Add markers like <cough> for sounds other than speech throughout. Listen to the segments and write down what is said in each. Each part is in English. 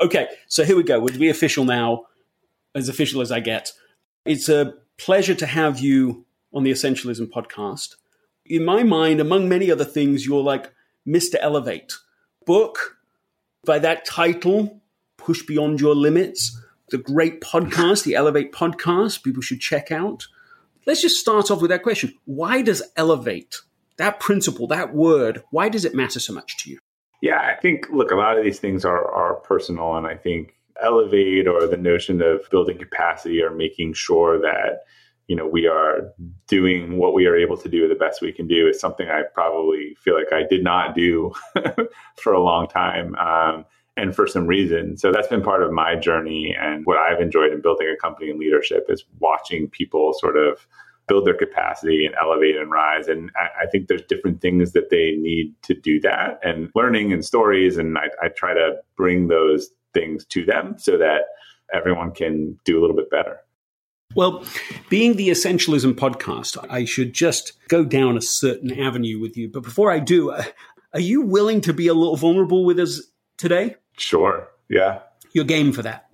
Okay, so here we go. We'll be official now, as official as I get. It's a pleasure to have you on the Essentialism podcast. In my mind, among many other things, you're like Mr. Elevate. Book by that title, Push Beyond Your Limits. The great podcast, the Elevate podcast, people should check out. Let's just start off with that question. Why does elevate, that principle, that word, why does it matter so much to you? Yeah, I think, look, a lot of these things are, are personal. And I think elevate or the notion of building capacity or making sure that you know we are doing what we are able to do the best we can do is something I probably feel like I did not do <laughs> for a long time. Um, and for some reason. So that's been part of my journey. And what I've enjoyed in building a company in leadership is watching people sort of build their capacity and elevate and rise. And I, I think there's different things that they need to do that and learning and stories. And I, I try to bring those things to them so that everyone can do a little bit better. Well, being the Essentialism podcast, I should just go down a certain avenue with you. But before I do, uh, are you willing to be a little vulnerable with us today? Sure. Yeah. You're game for that.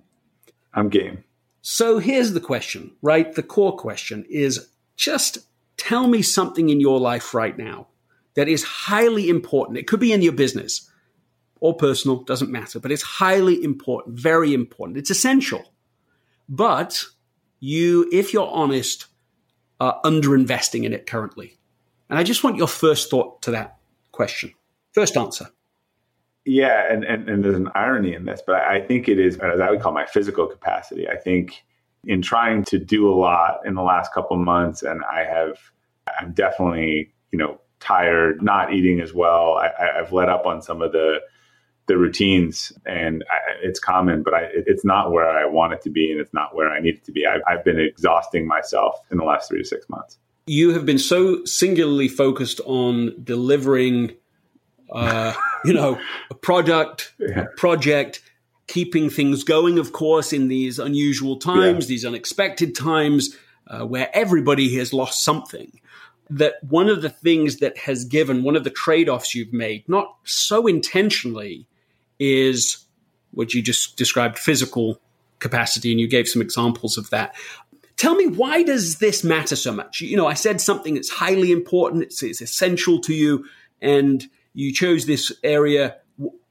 I'm game. So here's the question, right? The core question is just tell me something in your life right now that is highly important. It could be in your business or personal, doesn't matter, but it's highly important, very important. It's essential. But you, if you're honest, are underinvesting in it currently. And I just want your first thought to that question. First answer. Yeah, and, and, and there's an irony in this, but I think it is, as I would call my physical capacity. I think in trying to do a lot in the last couple of months, and I have, I'm definitely, you know, tired, not eating as well. I, I've let up on some of the the routines, and I, it's common, but I, it's not where I want it to be, and it's not where I need it to be. I've, I've been exhausting myself in the last three to six months. You have been so singularly focused on delivering, uh, <laughs> you know, a product, yeah. a project, keeping things going. Of course, in these unusual times, yeah. these unexpected times, uh, where everybody has lost something that one of the things that has given one of the trade-offs you've made not so intentionally is what you just described physical capacity, and you gave some examples of that. Tell me, why does this matter so much? You know, I said something that's highly important, it's, it's essential to you, and you chose this area.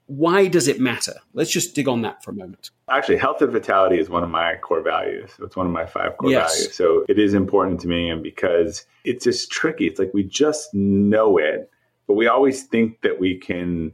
Why does it matter? Let's just dig on that for a moment. Actually, health and vitality is one of my core values. It's one of my five core yes. values. So it is important to me. And because it's just tricky, it's like we just know it, but we always think that we can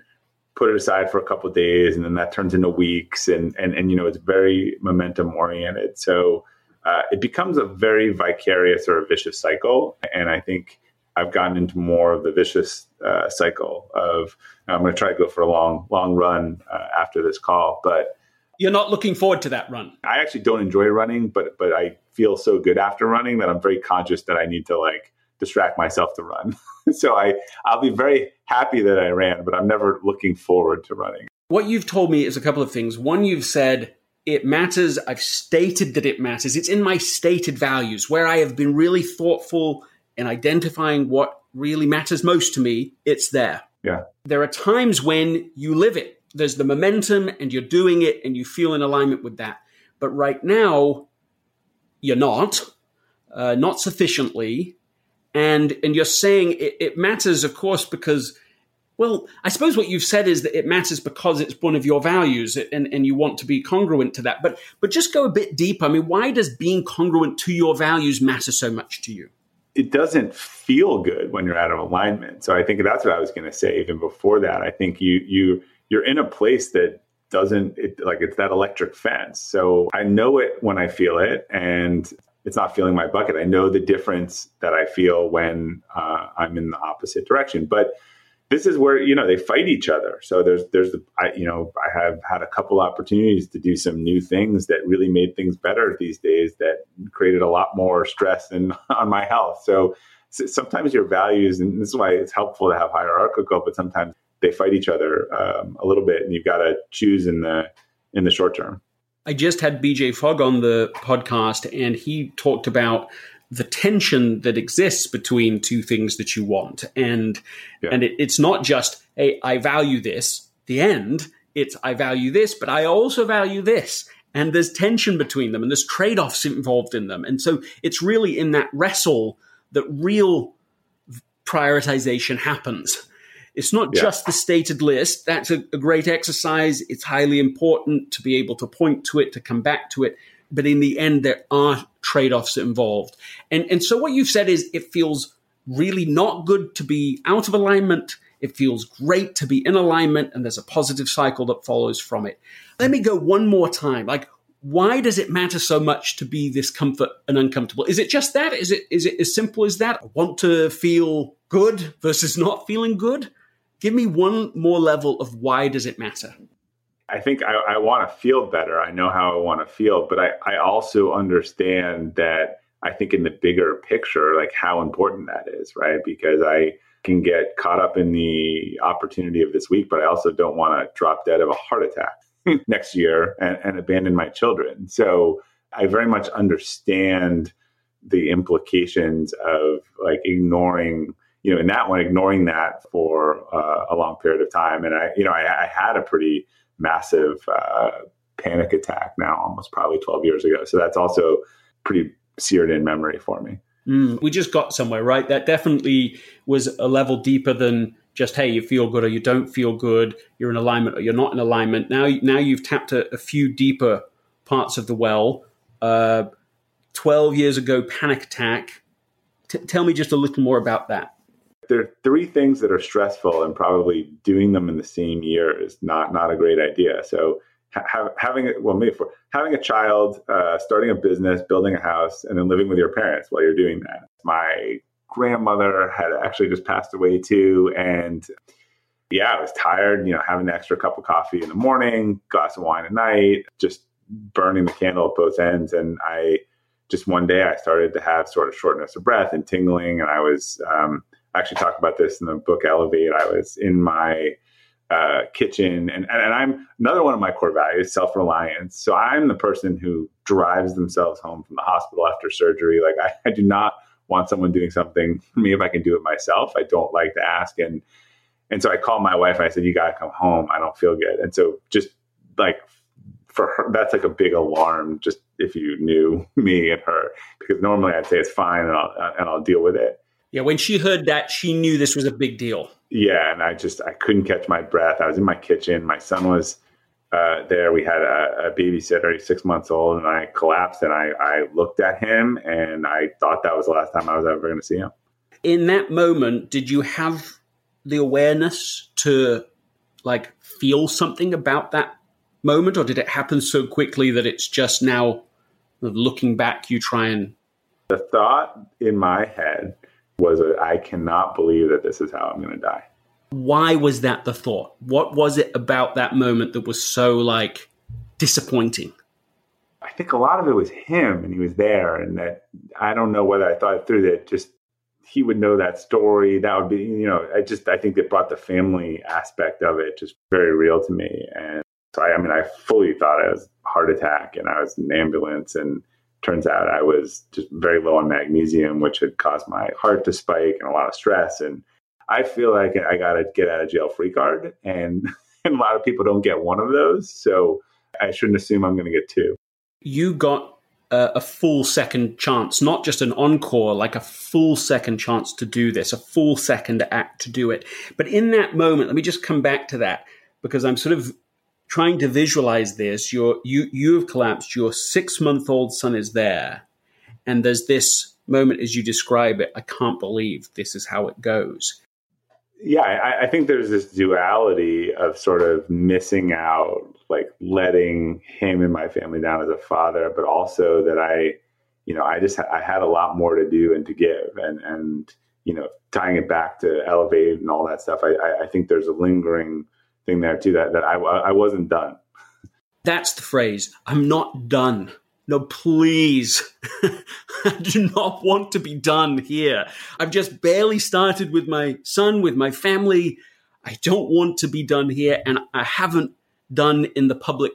put it aside for a couple days and then that turns into weeks and and and you know it's very momentum oriented so uh, it becomes a very vicarious or a vicious cycle and i think i've gotten into more of the vicious uh, cycle of i'm going to try to go for a long long run uh, after this call but you're not looking forward to that run i actually don't enjoy running but but i feel so good after running that i'm very conscious that i need to like distract myself to run. <laughs> so I, I'll be very happy that I ran, but I'm never looking forward to running. What you've told me is a couple of things. One, you've said it matters. I've stated that it matters. It's in my stated values where I have been really thoughtful in identifying what really matters most to me. It's there. Yeah. There are times when you live it. There's the momentum and you're doing it and you feel in alignment with that. But right now, you're not, uh, not sufficiently and and you're saying it, it, matters, of course, because well, I suppose what you've said is that it matters because it's one of your values, and and you want to be congruent to that. But but just go a bit deeper. I mean, why does being congruent to your values matter so much to you? It doesn't feel good when you're out of alignment. So I think that's what I was going to say even before that. I think you you you're in a place that doesn't it, like it's that electric fence. So I know it when I feel it, and it's not feeling my bucket. I know the difference that I feel when uh, I'm in the opposite direction. But this is where you know they fight each other. So there's there's the I, you know I have had a couple opportunities to do some new things that really made things better these days that created a lot more stress and <laughs> on my health. So, so sometimes your values, and this is why it's helpful to have hierarchical, but sometimes they fight each other um, a little bit, and you've got to choose in the in the short term. I just had BJ Fogg on the podcast, and he talked about the tension that exists between two things that you want, and yeah. and it, it's not just hey, I value this. The end. It's I value this, but I also value this. And there's tension between them and there's trade offs involved in them. And so it's really in that wrestle that real prioritization happens. It's not yeah. just the stated list. That's a, a great exercise. It's highly important to be able to point to it, to come back to it. But in the end, there are trade offs involved. And, and so what you've said is it feels really not good to be out of alignment. It feels great to be in alignment, and there's a positive cycle that follows from it. Let me go one more time. Like, why does it matter so much to be this comfort and uncomfortable? Is it just that? Is it is it as simple as that? I want to feel good versus not feeling good? Give me one more level of why does it matter? I think I, I want to feel better. I know how I want to feel, but I, I also understand that I think in the bigger picture, like how important that is, right? Because I can get caught up in the opportunity of this week, but I also don't want to drop dead of a heart attack <laughs> next year and, and abandon my children. So I very much understand the implications of like ignoring you know, in that one, ignoring that for uh, a long period of time. And I, you know, I, I had a pretty massive uh, panic attack now, almost probably 12 years ago. So that's also pretty seared in memory for me. Mm, we just got somewhere, right? That definitely was a level deeper than just hey, you feel good or you don't feel good. You're in alignment or you're not in alignment. Now, now you've tapped a, a few deeper parts of the well. Uh, Twelve years ago, panic attack. T- tell me just a little more about that. There are three things that are stressful, and probably doing them in the same year is not not a great idea. So, ha- having well, maybe for having a child, uh, starting a business, building a house, and then living with your parents while you're doing that. My grandmother had actually just passed away too, and yeah, I was tired. You know, having an extra cup of coffee in the morning, glass of wine at night, just burning the candle at both ends, and I just one day I started to have sort of shortness of breath and tingling, and I was um, actually talk about this in the book Elevate. I was in my uh, kitchen, and, and, and I'm another one of my core values, self reliance. So I'm the person who drives themselves home from the hospital after surgery. Like I, I do not want someone doing something for me if I can do it myself. I don't like to ask, and and so I called my wife and I said, "You got to come home. I don't feel good." And so just like for her, that's like a big alarm. Just if you knew <laughs> me and her, because normally I'd say it's fine and I'll and I'll deal with it. Yeah, when she heard that, she knew this was a big deal. Yeah, and I just I couldn't catch my breath. I was in my kitchen. My son was uh, there. We had a, a babysitter, he's six months old, and I collapsed. And I, I looked at him, and I thought that was the last time I was ever going to see him. In that moment, did you have the awareness to like feel something about that moment, or did it happen so quickly that it's just now looking back, you try and the thought in my head was I cannot believe that this is how I'm going to die. Why was that the thought? What was it about that moment that was so like disappointing? I think a lot of it was him and he was there and that I don't know whether I thought through that just he would know that story. That would be, you know, I just I think it brought the family aspect of it just very real to me. And so I, I mean I fully thought it was heart attack and I was in an ambulance and turns out I was just very low on magnesium, which had caused my heart to spike and a lot of stress. And I feel like I got to get out of jail free card, and, <laughs> and a lot of people don't get one of those. So I shouldn't assume I'm going to get two. You got a, a full second chance, not just an encore, like a full second chance to do this, a full second act to do it. But in that moment, let me just come back to that because I'm sort of trying to visualize this, you you you have collapsed. Your six month old son is there, and there's this moment as you describe it. I can't believe this is how it goes. Yeah, I, I think there's this duality of sort of missing out, like letting him and my family down as a father, but also that I, you know, I just I had a lot more to do and to give, and and you know, tying it back to elevate and all that stuff. I, I, I think there's a lingering thing there too that that I I wasn't done. That's the phrase. I'm not done. No, please. <laughs> I do not want to be done here. I've just barely started with my son, with my family. I don't want to be done here, and I haven't done in the public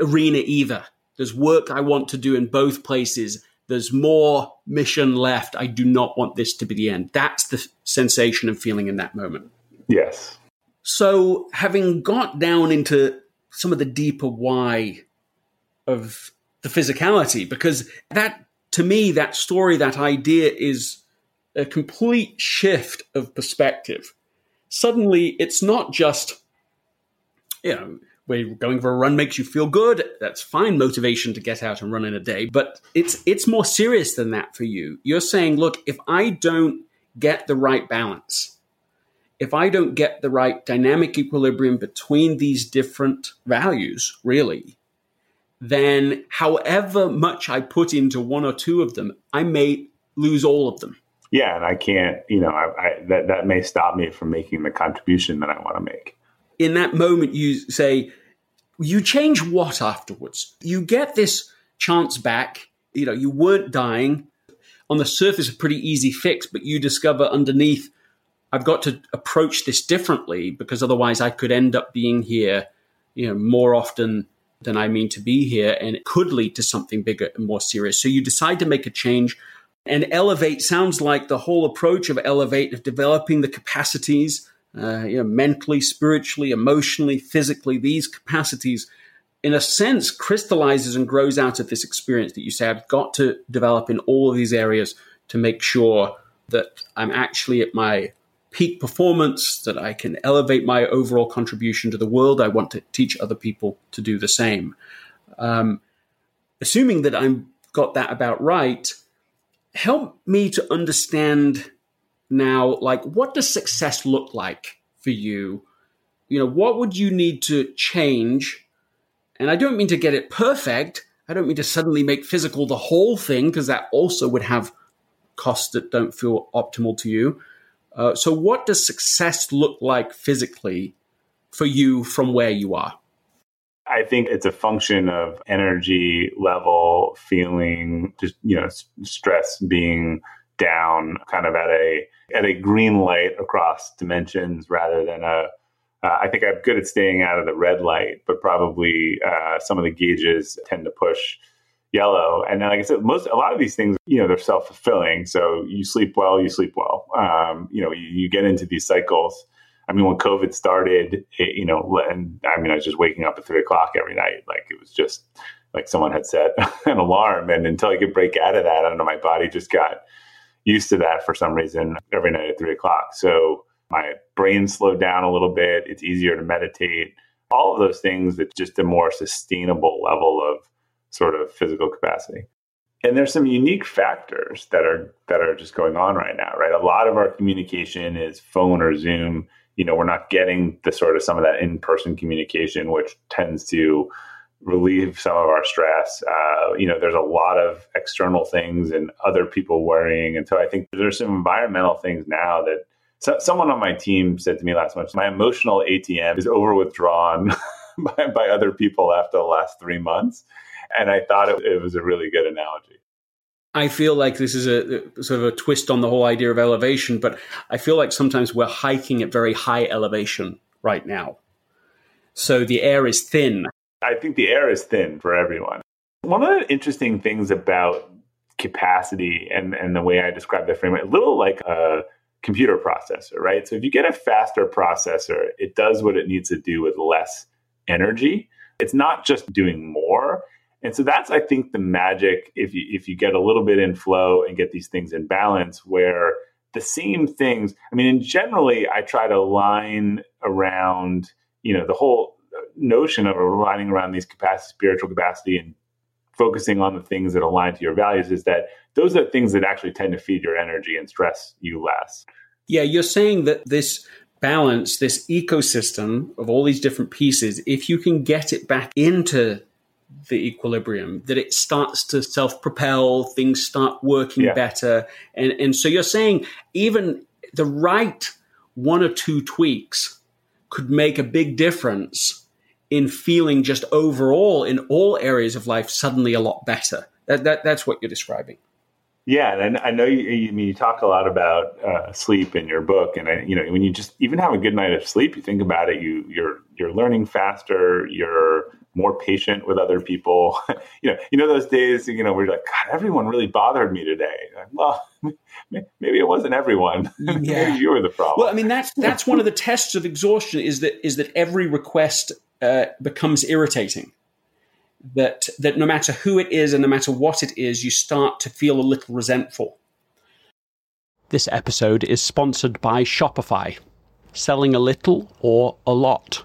arena either. There's work I want to do in both places. There's more mission left. I do not want this to be the end. That's the sensation and feeling in that moment. Yes. So, having got down into some of the deeper why of the physicality because that to me that story that idea is a complete shift of perspective. Suddenly it's not just you know where going for a run makes you feel good that's fine motivation to get out and run in a day but it's it's more serious than that for you. You're saying look if i don't get the right balance if i don't get the right dynamic equilibrium between these different values really then however much I put into one or two of them, I may lose all of them. Yeah, and I can't, you know, I, I, that that may stop me from making the contribution that I want to make. In that moment, you say, you change what afterwards? You get this chance back. You know, you weren't dying. On the surface, a pretty easy fix, but you discover underneath, I've got to approach this differently because otherwise I could end up being here, you know, more often than I mean to be here, and it could lead to something bigger and more serious. So you decide to make a change. And elevate sounds like the whole approach of elevate of developing the capacities, uh, you know, mentally, spiritually, emotionally, physically. These capacities, in a sense, crystallizes and grows out of this experience that you say I've got to develop in all of these areas to make sure that I'm actually at my peak performance, that I can elevate my overall contribution to the world. I want to teach other people to do the same. Um, assuming that I've got that about right, help me to understand now, like, what does success look like for you? You know, what would you need to change? And I don't mean to get it perfect. I don't mean to suddenly make physical the whole thing, because that also would have costs that don't feel optimal to you. Uh, so, what does success look like physically for you from where you are? I think it's a function of energy level, feeling, just you know, stress being down, kind of at a at a green light across dimensions, rather than a. Uh, I think I'm good at staying out of the red light, but probably uh, some of the gauges tend to push yellow. And then, like I said, most a lot of these things, you know, they're self fulfilling. So you sleep well, you sleep well. Um, you know, you, you, get into these cycles. I mean, when COVID started, it, you know, and I mean, I was just waking up at three o'clock every night. Like it was just like someone had set <laughs> an alarm, and until I could break out of that, I don't know, my body just got used to that for some reason every night at three o'clock. So my brain slowed down a little bit. It's easier to meditate. All of those things that just a more sustainable level of sort of physical capacity. And there's some unique factors that are that are just going on right now, right? A lot of our communication is phone or Zoom. You know, we're not getting the sort of some of that in-person communication, which tends to relieve some of our stress. Uh, you know, there's a lot of external things and other people worrying, and so I think there's some environmental things now that so, someone on my team said to me last month, my emotional ATM is over withdrawn <laughs> by, by other people after the last three months and I thought it, it was a really good analogy. I feel like this is a sort of a twist on the whole idea of elevation, but I feel like sometimes we're hiking at very high elevation right now. So the air is thin. I think the air is thin for everyone. One of the interesting things about capacity and, and the way I describe the framework, a little like a computer processor, right? So if you get a faster processor, it does what it needs to do with less energy. It's not just doing more, and so that's, I think, the magic if you if you get a little bit in flow and get these things in balance where the same things, I mean, in generally, I try to align around, you know, the whole notion of aligning around these capacity, spiritual capacity and focusing on the things that align to your values is that those are things that actually tend to feed your energy and stress you less. Yeah, you're saying that this balance, this ecosystem of all these different pieces, if you can get it back into the equilibrium, that it starts to self propel, things start working yeah. better. And, and so you're saying even the right one or two tweaks could make a big difference in feeling just overall in all areas of life suddenly a lot better. That, that, that's what you're describing. Yeah, and I know you, you, you talk a lot about uh, sleep in your book, and I, you know when you just even have a good night of sleep, you think about it, you you're you're learning faster, you're more patient with other people. <laughs> you know, you know those days, you know, where you're like, God, everyone really bothered me today. Like, well, <laughs> maybe it wasn't everyone. <laughs> Yeah. maybe you were the problem. Well, I mean, that's that's one of the tests of exhaustion is that is that every request uh, becomes irritating. That that no matter who it is and no matter what it is, you start to feel a little resentful. This episode is sponsored by Shopify. Selling a little or a lot.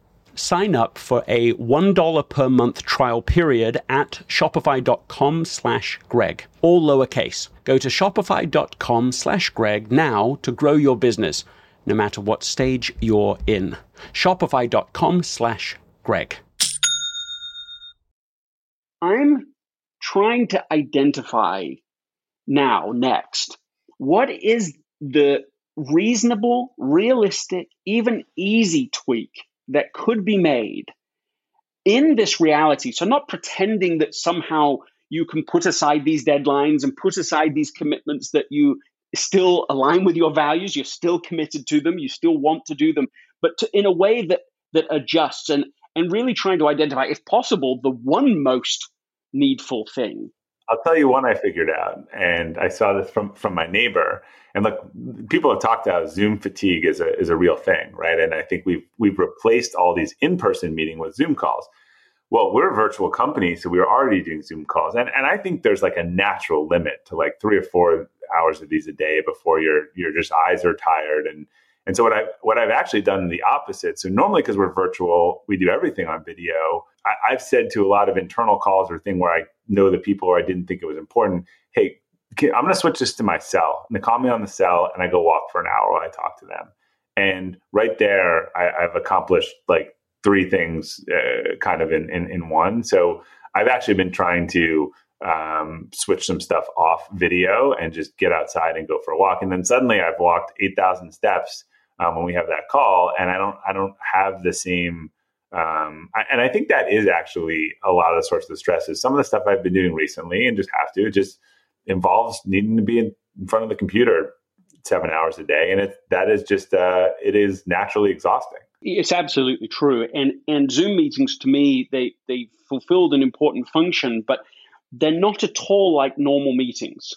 sign up for a $1 per month trial period at shopify.com slash greg all lowercase. Go to shopify.com slash greg now to grow your business no matter what stage you're in. Shopify.com slash greg. I'm trying to identify now next what is the reasonable realistic even easy tweak that could be made in this reality. So, not pretending that somehow you can put aside these deadlines and put aside these commitments that you still align with your values, you're still committed to them, you still want to do them, but to, in a way that that adjusts and and really trying to identify, if possible, the one most needful thing. I'll tell you one I figured out, and I saw this from from my neighbor. And look, people have talked about Zoom fatigue is a is a real thing, right? And I think we've we've replaced all these in person meeting with Zoom calls. Well, we're a virtual company, so we are already doing Zoom calls, and and I think there's like a natural limit to like three or four hours of these a day before your your just eyes are tired and and so what I what I've actually done the opposite. So normally because we're virtual, we do everything on video. I, have said to a lot of internal calls or thing where I know the people or I didn't think it was important. Hey, I'm going to switch this to my cell. And they call me on the cell, and I go walk for an hour while I talk to them. And right there, I, have accomplished like three things, uh, kind of in, in in one. So I've actually been trying to um, switch some stuff off video and just get outside and go for a walk. And then suddenly I've walked 8,000 steps um, when we have that call, and I don't I don't have the same. Um, I, and I think that is actually a lot of the source of the stresses. Some of the stuff I've been doing recently and just have to just involves needing to be in, in front of the computer seven hours a day, and it that is just uh, it is naturally exhausting. It's absolutely true, and and Zoom meetings to me they they fulfilled an important function, but they're not at all like normal meetings.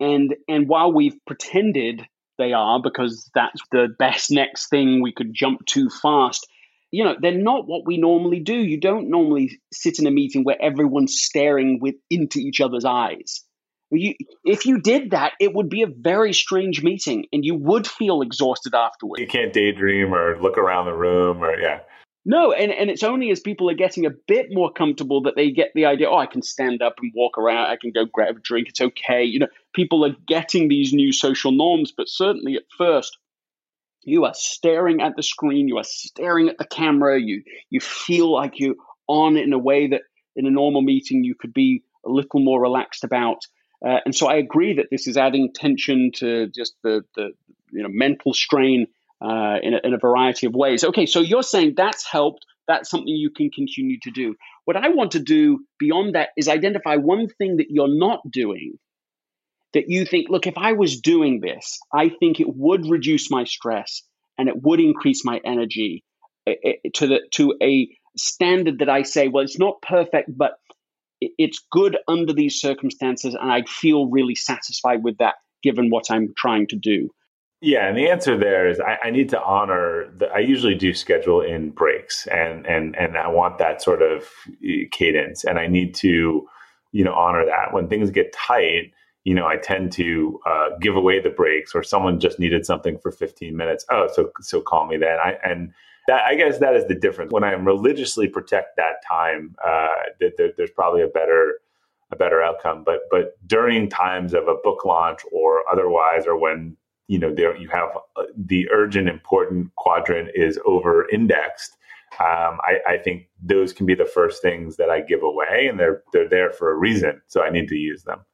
And and while we've pretended they are because that's the best next thing we could jump to fast. You know, they're not what we normally do. You don't normally sit in a meeting where everyone's staring with into each other's eyes. You, if you did that, it would be a very strange meeting, and you would feel exhausted afterwards. You can't daydream or look around the room, or yeah. No, and, and it's only as people are getting a bit more comfortable that they get the idea, oh, I can stand up and walk around, I can go grab a drink, it's okay. You know, people are getting these new social norms, but certainly at first, you are staring at the screen, you are staring at the camera, you you feel like you're on in a way that in a normal meeting you could be a little more relaxed about. Uh, and so I agree that this is adding tension to just the, the you know mental strain uh, in, a, in a variety of ways. Okay, so you're saying that's helped. That's something you can continue to do. What I want to do beyond that is identify one thing that you're not doing that you think, look, if I was doing this, I think it would reduce my stress and it would increase my energy eh, eh, to the to a standard that I say, well, it's not perfect, but it's good under these circumstances, and I'd feel really satisfied with that given what I'm trying to do. Yeah, and the answer there is I, I need to honor. The, I usually do schedule in breaks, and and and I want that sort of eh, cadence, and I need to, you know, honor that when things get tight. You know, I tend to uh, give away the breaks, or someone just needed something for 15 minutes. Oh, so so call me then. I and that, I guess that is the difference. When I religiously protect that time, uh, that there, there's probably a better a better outcome. But but during times of a book launch or otherwise, or when you know there you have uh, the urgent important quadrant is over indexed um, I, I, think those can be the first things that I give away, and they're they're there for a reason. So I need to use them.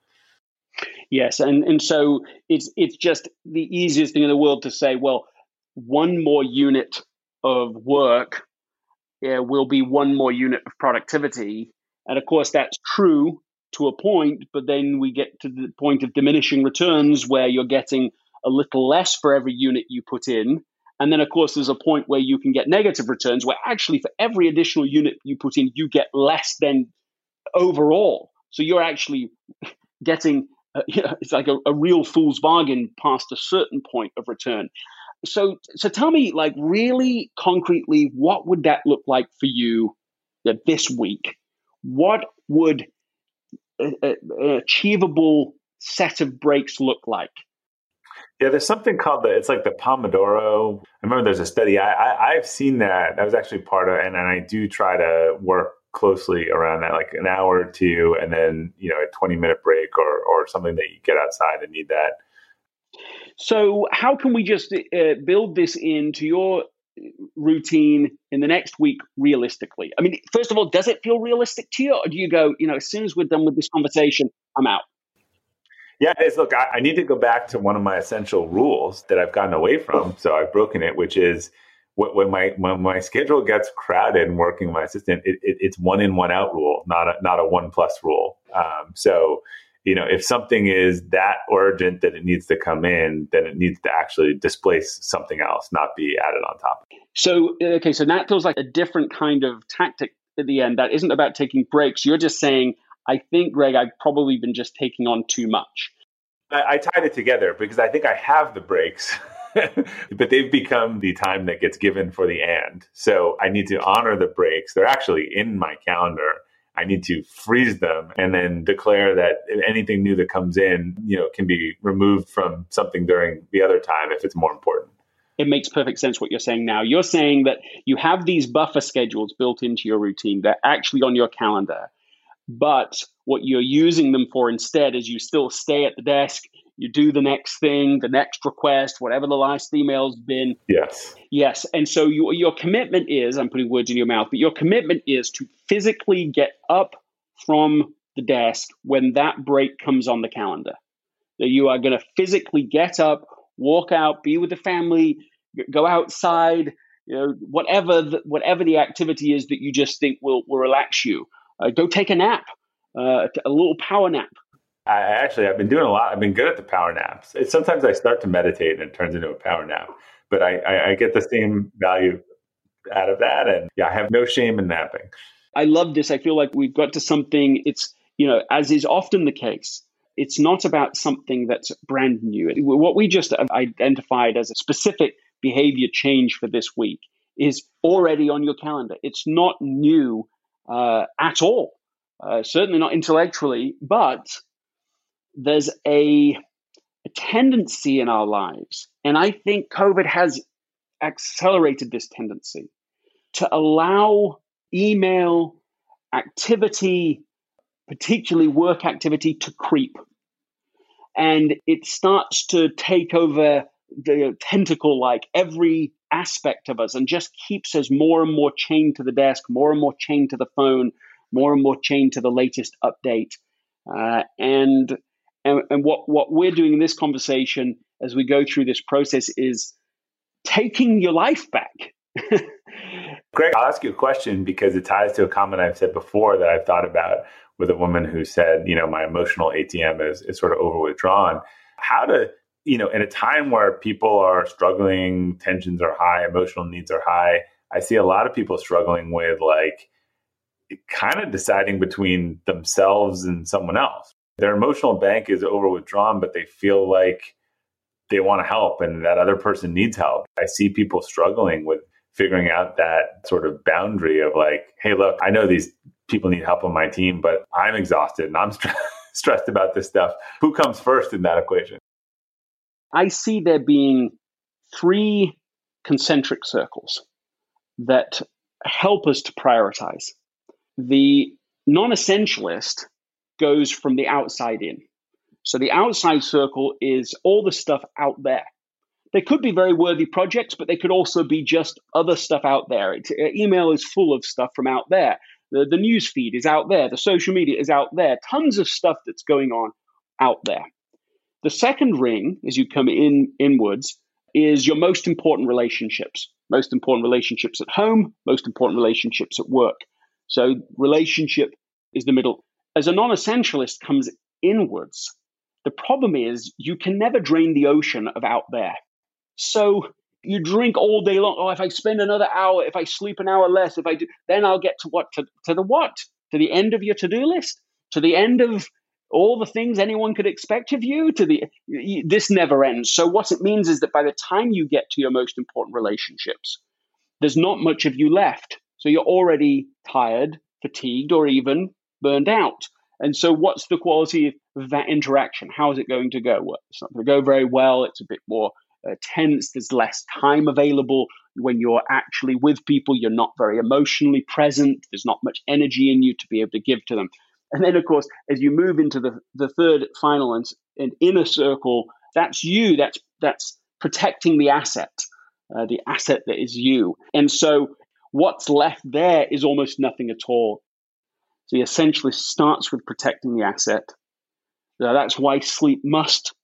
Yes, and and so it's it's just the easiest thing in the world to say. Well, one more unit of work yeah, will be one more unit of productivity, and of course that's true to a point. But then we get to the point of diminishing returns where you're getting a little less for every unit you put in. And then, of course, there's a point where you can get negative returns, where actually for every additional unit you put in, you get less than overall. So you're actually <laughs> getting, uh, <laughs> you know, it's like a, a real fool's bargain past a certain point of return. So, so tell me, like, really concretely, what would that look like for you uh, this week? What would an achievable set of breaks look like? Yeah, there's something called the it's like the Pomodoro. I remember there's a study. I, I have seen that. That was actually part of, and, and I do try to work closely around that, like an hour or two, and then you know a 20 minute break or or something that you get outside and need that. So how can we just uh, build this into your routine in the next week realistically? I mean, first of all, does it feel realistic to you, or do you go, you know, as soon as we're done with this conversation, I'm out? Yeah, it's look, I, I, need to go back to one of my essential rules that I've gotten away from. So I've broken it, which is when my when my schedule gets crowded and working with my assistant, it, it, it's one in one out rule, not a not a one plus rule. Um, so you know, if something is that urgent that it needs to come in, then it needs to actually displace something else, not be added on top. So okay, so that feels like a different kind of tactic at the end. That isn't about taking breaks. You're just saying I think, Greg, I've probably been just taking on too much. I, I tied it together because I think I have the breaks, <laughs> but they've become the time that gets given for the and. So I need to honor the breaks. They're actually in my calendar. I need to freeze them and then declare that anything new that comes in, you know, can be removed from something during the other time if it's more important. It makes perfect sense what you're saying now. You're saying that you have these buffer schedules built into your routine. They're actually on your calendar. But what you're using them for instead is you still stay at the desk, you do the next thing, the next request, whatever the last email's been. Yes. Yes. And so you, your commitment is, I'm putting words in your mouth, but your commitment is to physically get up from the desk when that break comes on the calendar. That you are going to physically get up, walk out, be with the family, go outside, you know, whatever the, whatever the activity is that you just think will, will relax you. Uh, go take a nap, uh, a little power nap. I actually, I've been doing a lot. I've been good at the power naps. It's, sometimes I start to meditate and it turns into a power nap, but I, I, I get the same value out of that. And yeah, I have no shame in napping. I love this. I feel like we've got to something. It's, you know, as is often the case, it's not about something that's brand new. What we just identified as a specific behavior change for this week is already on your calendar. It's not new uh, at all. Uh, certainly not intellectually, but there's a, a tendency in our lives, and I think COVID has accelerated this tendency to allow email activity, particularly work activity, to creep. And it starts to take over the tentacle like every aspect of us and just keeps us more and more chained to the desk, more and more chained to the phone, more and more chained to the latest update. Uh, and, and and what what we're doing in this conversation as we go through this process is taking your life back. <laughs> Greg, I'll ask you a question because it ties to a comment I've said before that I've thought about with a woman who said, you know, my emotional ATM is, is sort of over withdrawn. How to you know, in a time where people are struggling, tensions are high, emotional needs are high, I see a lot of people struggling with like kind of deciding between themselves and someone else. Their emotional bank is over withdrawn, but they feel like they want to help and that other person needs help. I see people struggling with figuring out that sort of boundary of like, hey, look, I know these people need help on my team, but I'm exhausted and I'm st- <laughs> stressed about this stuff. Who comes first in that equation? I see there being three concentric circles that help us to prioritize. The non essentialist goes from the outside in. So the outside circle is all the stuff out there. They could be very worthy projects, but they could also be just other stuff out there. It, uh, email is full of stuff from out there. The, the news feed is out there. The social media is out there. Tons of stuff that's going on out there. The second ring, as you come in inwards, is your most important relationships. Most important relationships at home, most important relationships at work. So relationship is the middle. As a non-essentialist comes inwards, the problem is you can never drain the ocean of out there. So you drink all day long. Oh, if I spend another hour, if I sleep an hour less, if I do, then I'll get to what? To, to the what? To the end of your to do list? To the end of all the things anyone could expect of you? To the this never ends. So what it means is that by the time you get to your most important relationships, there's not much of you left. So you're already tired, fatigued, or even burned out. And so, what's the quality of that interaction? How is it going to go? Well, it's not going to go very well. It's a bit more uh, tense. There's less time available. When you're actually with people, you're not very emotionally present. There's not much energy in you to be able to give to them. And then, of course, as you move into the, the third, final, and, and inner circle, that's you. That's that's protecting the asset, uh, the asset that is you. And so, what's left there is almost nothing at all. So, he essentially starts with protecting the asset. Now, that's why sleep must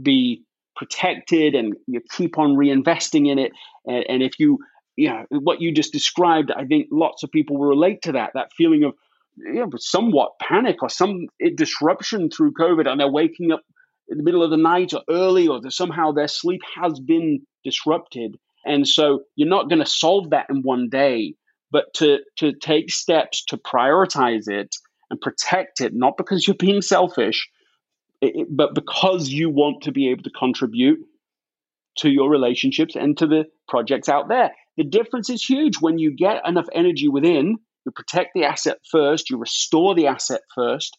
be protected and you keep on reinvesting in it. And, and if you, you know, what you just described, I think lots of people relate to that, that feeling of you know, somewhat panic or some disruption through COVID and they're waking up in the middle of the night or early or somehow their sleep has been disrupted. And so you're not going to solve that in one day, but to, to take steps to prioritize it and protect it, not because you're being selfish, it, but because you want to be able to contribute to your relationships and to the projects out there. The difference is huge when you get enough energy within, you protect the asset first, you restore the asset first,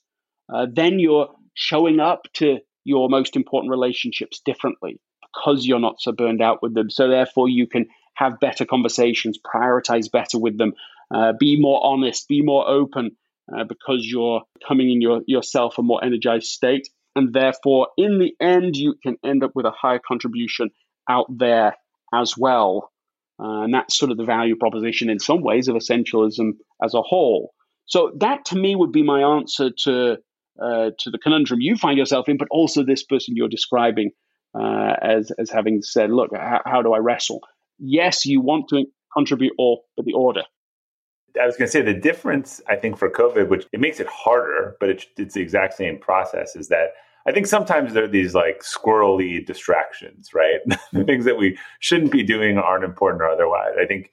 uh, then you're showing up to your most important relationships differently because you're not so burned out with them. So, therefore, you can have better conversations, prioritize better with them, uh, be more honest, be more open uh, because you're coming in your, yourself a more energized state. And therefore, in the end, you can end up with a higher contribution out there as well. Uh, and that's sort of the value proposition in some ways of essentialism as a whole. So that to me would be my answer to uh, to the conundrum you find yourself in, but also this person you're describing uh, as as having said, "Look, how, how do I wrestle?" Yes, you want to contribute all, but the order. I was going to say the difference, I think, for COVID, which it makes it harder, but it, it's the exact same process, is that I think sometimes there are these like squirrely distractions, right? <laughs> things that we shouldn't be doing aren't important or otherwise. I think,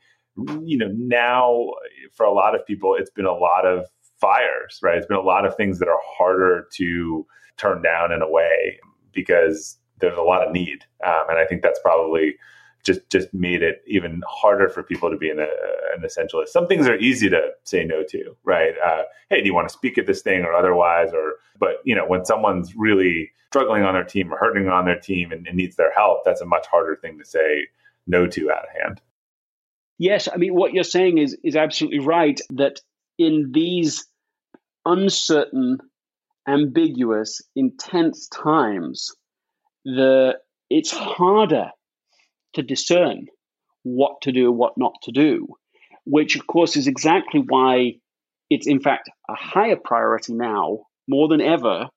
you know, now for a lot of people, it's been a lot of fires, right? It's been a lot of things that are harder to turn down in a way because there's a lot of need. Um, and I think that's probably just just made it even harder for people to be an, an essentialist. Some things are easy to say no to, right? Uh, hey, do you want to speak at this thing or otherwise? Or but you know, when someone's really struggling on their team or hurting on their team and, and needs their help, that's a much harder thing to say no to out of hand. Yes, I mean what you're saying is is absolutely right. That in these uncertain, ambiguous, intense times, the it's harder to discern what to do, and what not to do, which of course is exactly why it's in fact a higher priority now, more than ever,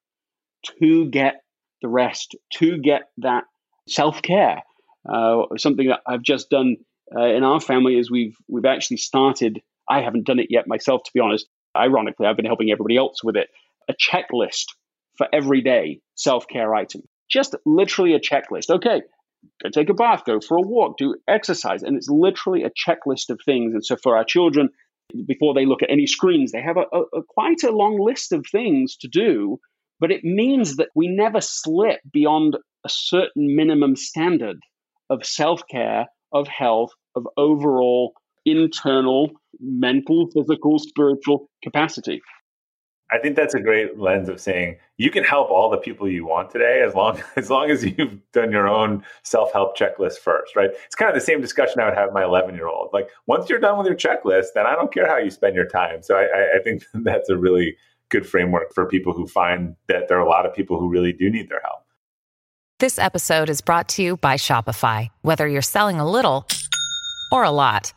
to get the rest, to get that self care. Uh, something that I've just done uh, in our family is we've we've actually started. I haven't done it yet myself, to be honest. Ironically, I've been helping everybody else with it. A checklist for everyday self care item. Just literally a checklist. Okay, go take a bath, go for a walk, do exercise. And it's literally a checklist of things. And so for our children, before they look at any screens. They have a, a, a quite a long list of things to do, but it means that we never slip beyond a certain minimum standard of self care, of health, of overall internal mental, physical, spiritual capacity. I think that's a great lens of saying you can help all the people you want today as long <laughs> as long as you've done your own self help checklist first, right? It's kind of the same discussion I would have my 11 year old. Like once you're done with your checklist, then I don't care how you spend your time. So I, I think <laughs> that's a really good framework for people who find that there are a lot of people who really do need their help. This episode is brought to you by Shopify. Whether you're selling a little or a lot,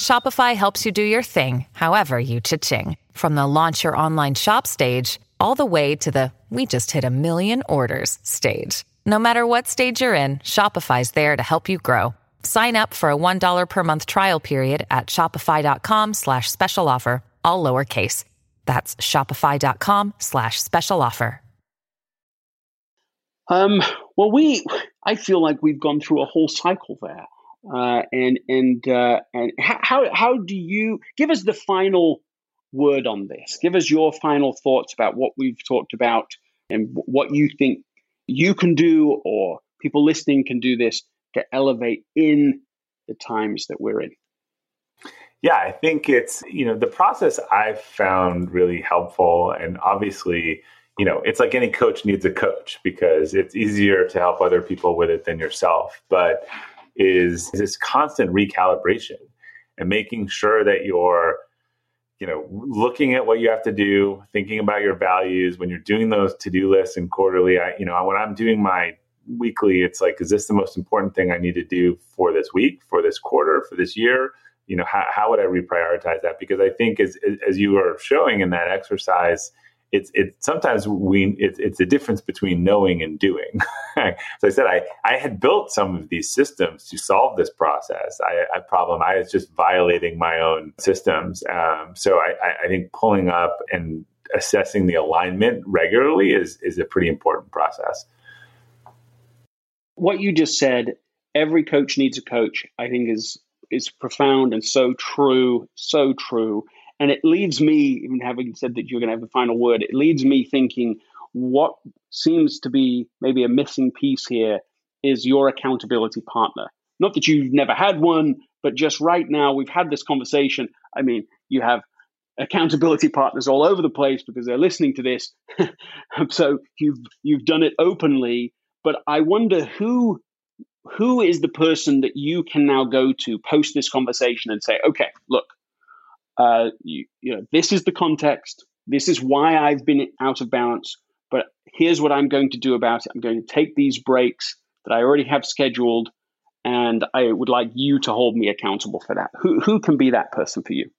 Shopify helps you do your thing, however you cha-ching. From the launch your online shop stage, all the way to the we just hit a million orders stage. No matter what stage you're in, Shopify's there to help you grow. Sign up for a $1 per month trial period at shopify.com slash special offer, all lowercase. That's shopify.com slash special offer. Um, well, we, I feel like we've gone through a whole cycle there. Uh, and and uh, and how how do you give us the final word on this? Give us your final thoughts about what we've talked about and what you think you can do or people listening can do this to elevate in the times that we're in. Yeah, I think it's, you know, the process I've found really helpful. And obviously, you know, it's like any coach needs a coach because it's easier to help other people with it than yourself. But is this constant recalibration and making sure that you're you know looking at what you have to do thinking about your values when you're doing those to-do lists and quarterly i you know when i'm doing my weekly it's like is this the most important thing i need to do for this week for this quarter for this year? You know how, how would i reprioritize that? Because i think as as you are showing in that exercise it's it's sometimes we it's it's a difference between knowing and doing. <laughs> so I said I I had built some of these systems to solve this process. I, I problem I was just violating my own systems. Um, so I, I think pulling up and assessing the alignment regularly is is a pretty important process. What you just said, every coach needs a coach. I think is is profound and so true, so true. And it leads me, even having said that you're going to have the final word, it leads me thinking what seems to be maybe a missing piece here is your accountability partner. Not that you've never had one, but just right now we've had this conversation. I mean, you have accountability partners all over the place because they're listening to this. <laughs> so you've you've done it openly, but I wonder who who is the person that you can now go to post this conversation and say, okay, look, uh, you, you know, this is the context. This is why I've been out of balance. But here's what I'm going to do about it. I'm going to take these breaks that I already have scheduled, and I would like you to hold me accountable for that. Who who can be that person for you?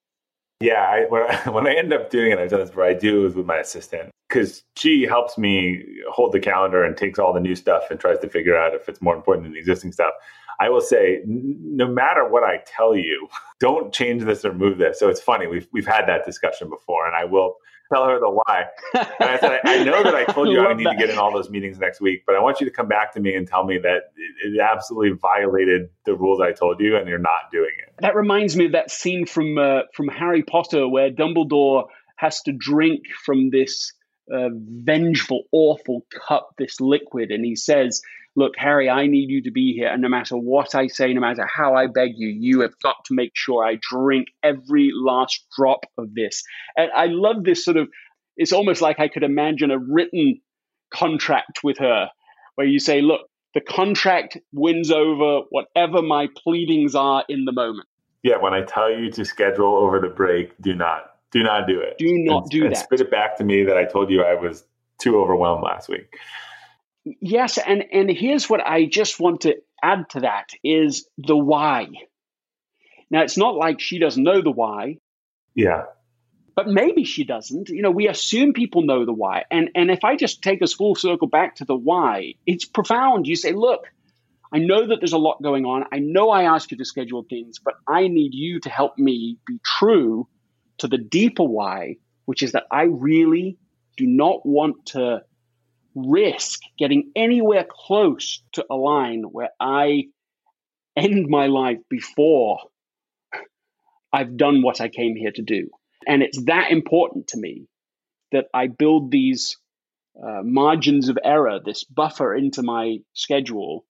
Yeah, I, when, I, <laughs> when I end up doing it, I've done this where I do is with my assistant because she helps me hold the calendar and takes all the new stuff and tries to figure out if it's more important than the existing stuff. I will say, no matter what I tell you, <laughs> don't change this or move this. So it's funny. We've we've had that discussion before, and I will tell her the why. And I said, I, I know that I told <laughs> you I need that. to get in all those meetings next week, but I want you to come back to me and tell me that it, it absolutely violated the rules I told you, and you're not doing it. That reminds me of that scene from uh, from Harry Potter where Dumbledore has to drink from this uh, vengeful, awful cup, this liquid, and he says look, Harry, I need you to be here. And no matter what I say, no matter how I beg you, you have got to make sure I drink every last drop of this. And I love this sort of, it's almost like I could imagine a written contract with her where you say, look, the contract wins over whatever my pleadings are in the moment. Yeah, when I tell you to schedule over the break, do not do not do it. Do not and, do and that. Spit it back to me that I told you I was too overwhelmed last week. Yes, and and here's what I just want to add to that is the why. Now it's not like she doesn't know the why. Yeah. But maybe she doesn't. You know, we assume people know the why. And and if I just take us full circle back to the why, it's profound. You say, look, I know that there's a lot going on. I know I ask you to schedule things, but I need you to help me be true to the deeper why, which is that I really do not want to risk getting anywhere close to a line where I end my life before I've done what I came here to do. And it's that important to me that I build these uh, margins of error, this buffer into my schedule,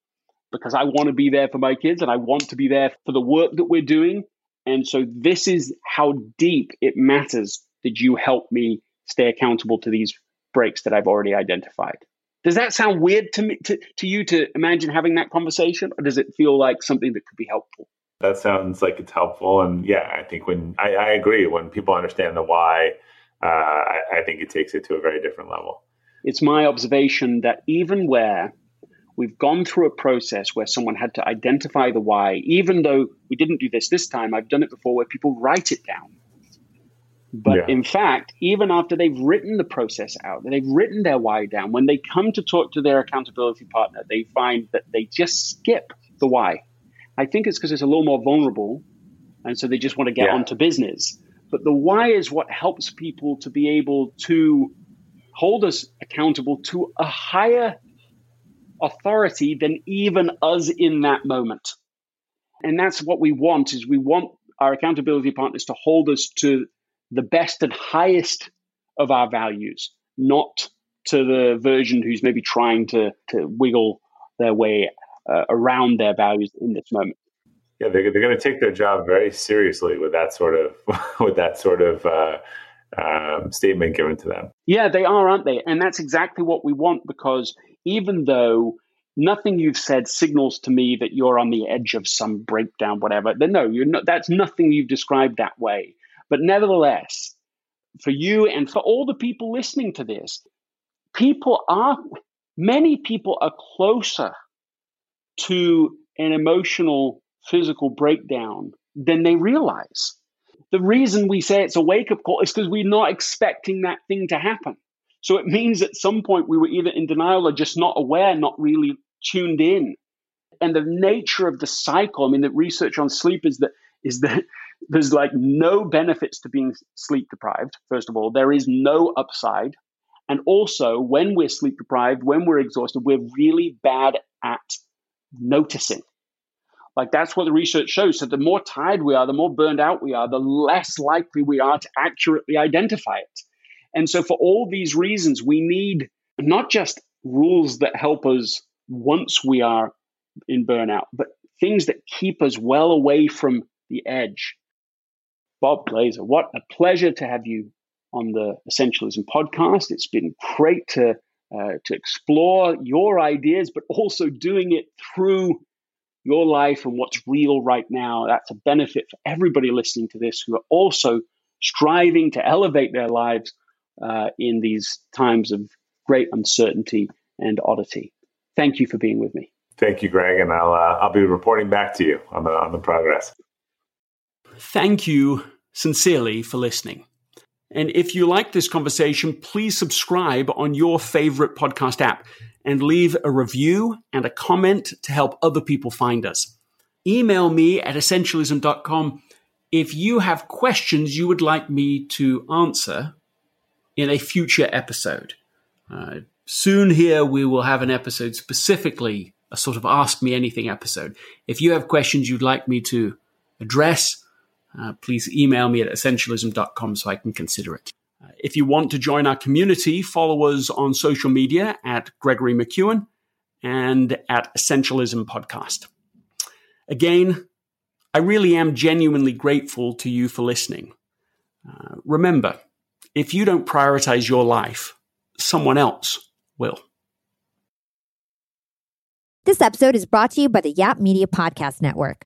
because I want to be there for my kids and I want to be there for the work that we're doing. And so, this is how deep it matters that you help me stay accountable to these breaks that I've already identified. Does that sound weird to me to, to you to imagine having that conversation, or does it feel like something that could be helpful? That sounds like it's helpful, and yeah, I think when I, I agree when people understand the why, uh, I, I think it takes it to a very different level. It's my observation that even where we've gone through a process where someone had to identify the why, even though we didn't do this this time, I've done it before where people write it down. But yeah. in fact, even after they've written the process out, they've written their why down, when they come to talk to their accountability partner, they find that they just skip the why. I think it's because it's a little more vulnerable. And so they just want to get yeah. onto business. But the why is what helps people to be able to hold us accountable to a higher authority than even us in that moment. And that's what we want is we want our accountability partners to hold us to the best and highest of our values, not to the version who's maybe trying to, to wiggle their way uh, around their values in this moment. Yeah, they're, they're going to take their job very seriously with that sort of <laughs> with that sort of uh, um, statement given to them. Yeah, they are, aren't they? And that's exactly what we want because even though nothing you've said signals to me that you're on the edge of some breakdown, whatever. Then no, you're not. That's nothing you've described that way. But nevertheless, for you and for all the people listening to this, people are, many people are closer to an emotional, physical breakdown than they realize. The reason we say it's a wake up call is because we're not expecting that thing to happen. So it means at some point we were either in denial or just not aware, not really tuned in. And the nature of the cycle, I mean, the research on sleep is that is that there's like no benefits to being sleep deprived, first of all. There is no upside. And also, when we're sleep deprived, when we're exhausted, we're really bad at noticing. Like that's what the research shows. So the more tired we are, the more burned out we are, the less likely we are to accurately identify it. And so, for all these reasons, we need not just rules that help us once we are in burnout, but things that keep us well away from the edge. Bob Glazer, what a pleasure to have you on the Essentialism podcast. It's been great to uh, to explore your ideas, but also doing it through your life and what's real right now. That's a benefit for everybody listening to this who are also striving to elevate their lives uh, in these times of great uncertainty and oddity. Thank you for being with me. Thank you, Greg, and I'll uh, I'll be reporting back to you on the on the progress. Thank you sincerely for listening. And if you like this conversation, please subscribe on your favorite podcast app and leave a review and a comment to help other people find us. Email me at essentialism.com if you have questions you would like me to answer in a future episode. Uh, soon here, we will have an episode specifically, a sort of Ask Me Anything episode. If you have questions you'd like me to address, uh, please email me at essentialism.com so I can consider it. Uh, if you want to join our community, follow us on social media at Gregory McKeown and at Essentialism Podcast. Again, I really am genuinely grateful to you for listening. Uh, remember, if you don't prioritize your life, someone else will. This episode is brought to you by the Yap Media Podcast Network.